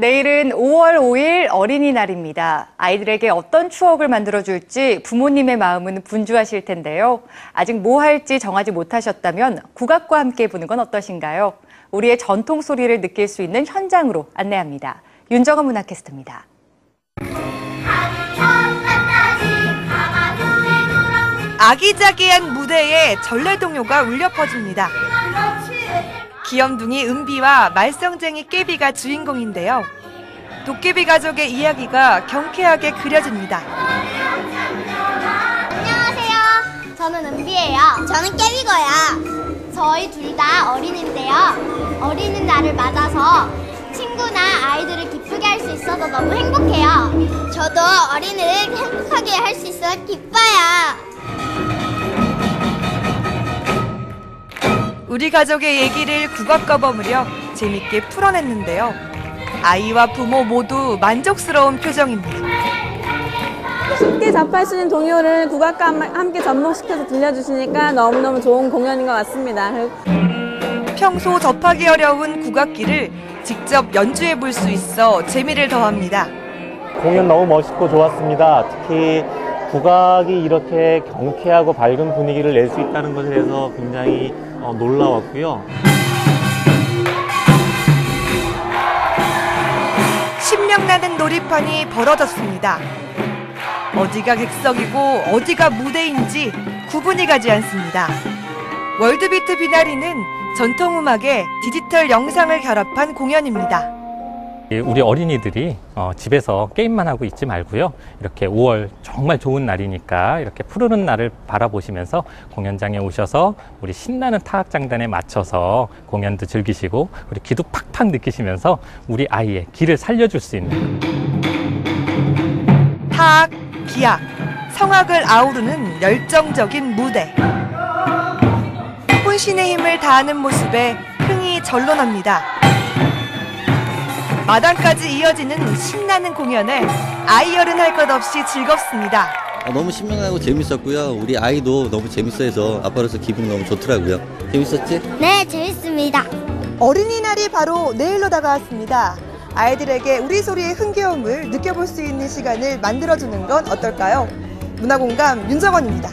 내일은 5월 5일 어린이날입니다. 아이들에게 어떤 추억을 만들어줄지 부모님의 마음은 분주하실 텐데요. 아직 뭐 할지 정하지 못하셨다면 국악과 함께 보는 건 어떠신가요? 우리의 전통 소리를 느낄 수 있는 현장으로 안내합니다. 윤정은 문화캐스터입니다. 아기자기한 무대에 전래동요가 울려 퍼집니다. 귀염둥이 은비와 말썽쟁이 깨비가 주인공인데요. 도깨비 가족의 이야기가 경쾌하게 그려집니다. 안녕하세요. 저는 은비예요. 저는 깨비거야. 저희 둘 다 어린인데요. 어린이 날을 맞아서 친구나 아이들을 기쁘게 할 수 있어서 너무 행복해요. 저도 어린이를 행복하게 할 수 있어 기뻐요. 우리 가족의 얘기를 국악과 버무려 재밌게 풀어냈는데요. 아이와 부모 모두 만족스러운 표정입니다. 쉽게 접할 수 있는 동요를 국악과 함- 함께 접목시켜서 들려주시니까 너무너무 좋은 공연인 것 같습니다. 평소 접하기 어려운 국악기를 직접 연주해 볼 수 있어 재미를 더합니다. 공연 너무 멋있고 좋았습니다. 특히 국악이 이렇게 경쾌하고 밝은 분위기를 낼 수 있다는 것에 대해서 굉장히 어, 놀라웠고요. 신명나는 놀이판이 벌어졌습니다. 어디가 객석이고 어디가 무대인지 구분이 가지 않습니다. 월드비트 비나리는 전통음악에 디지털 영상을 결합한 공연입니다. 우리 어린이들이 어, 집에서 게임만 하고 있지 말고요. 이렇게 5월 정말 좋은 날이니까 이렇게 푸르른 날을 바라보시면서 공연장에 오셔서 우리 신나는 타악장단에 맞춰서 공연도 즐기시고 우리 기도 팍팍 느끼시면서 우리 아이의 길을 살려줄 수 있는 타악, 기악, 성악을 아우르는 열정적인 무대. 혼신의 힘을 다하는 모습에 흥이 절로 납니다. 마당까지 이어지는 신나는 공연에 아이 어른 할것 없이 즐겁습니다. 아, 너무 신명하고 재밌었고요. 우리 아이도 너무 재밌어해서 아빠로서 기분이 너무 좋더라고요. 재밌었지? 네, 재밌습니다. 어린이날이 바로 내일로 다가왔습니다. 아이들에게 우리 소리의 흥겨움을 느껴볼 수 있는 시간을 만들어주는 건 어떨까요? 문화공감 윤정원입니다.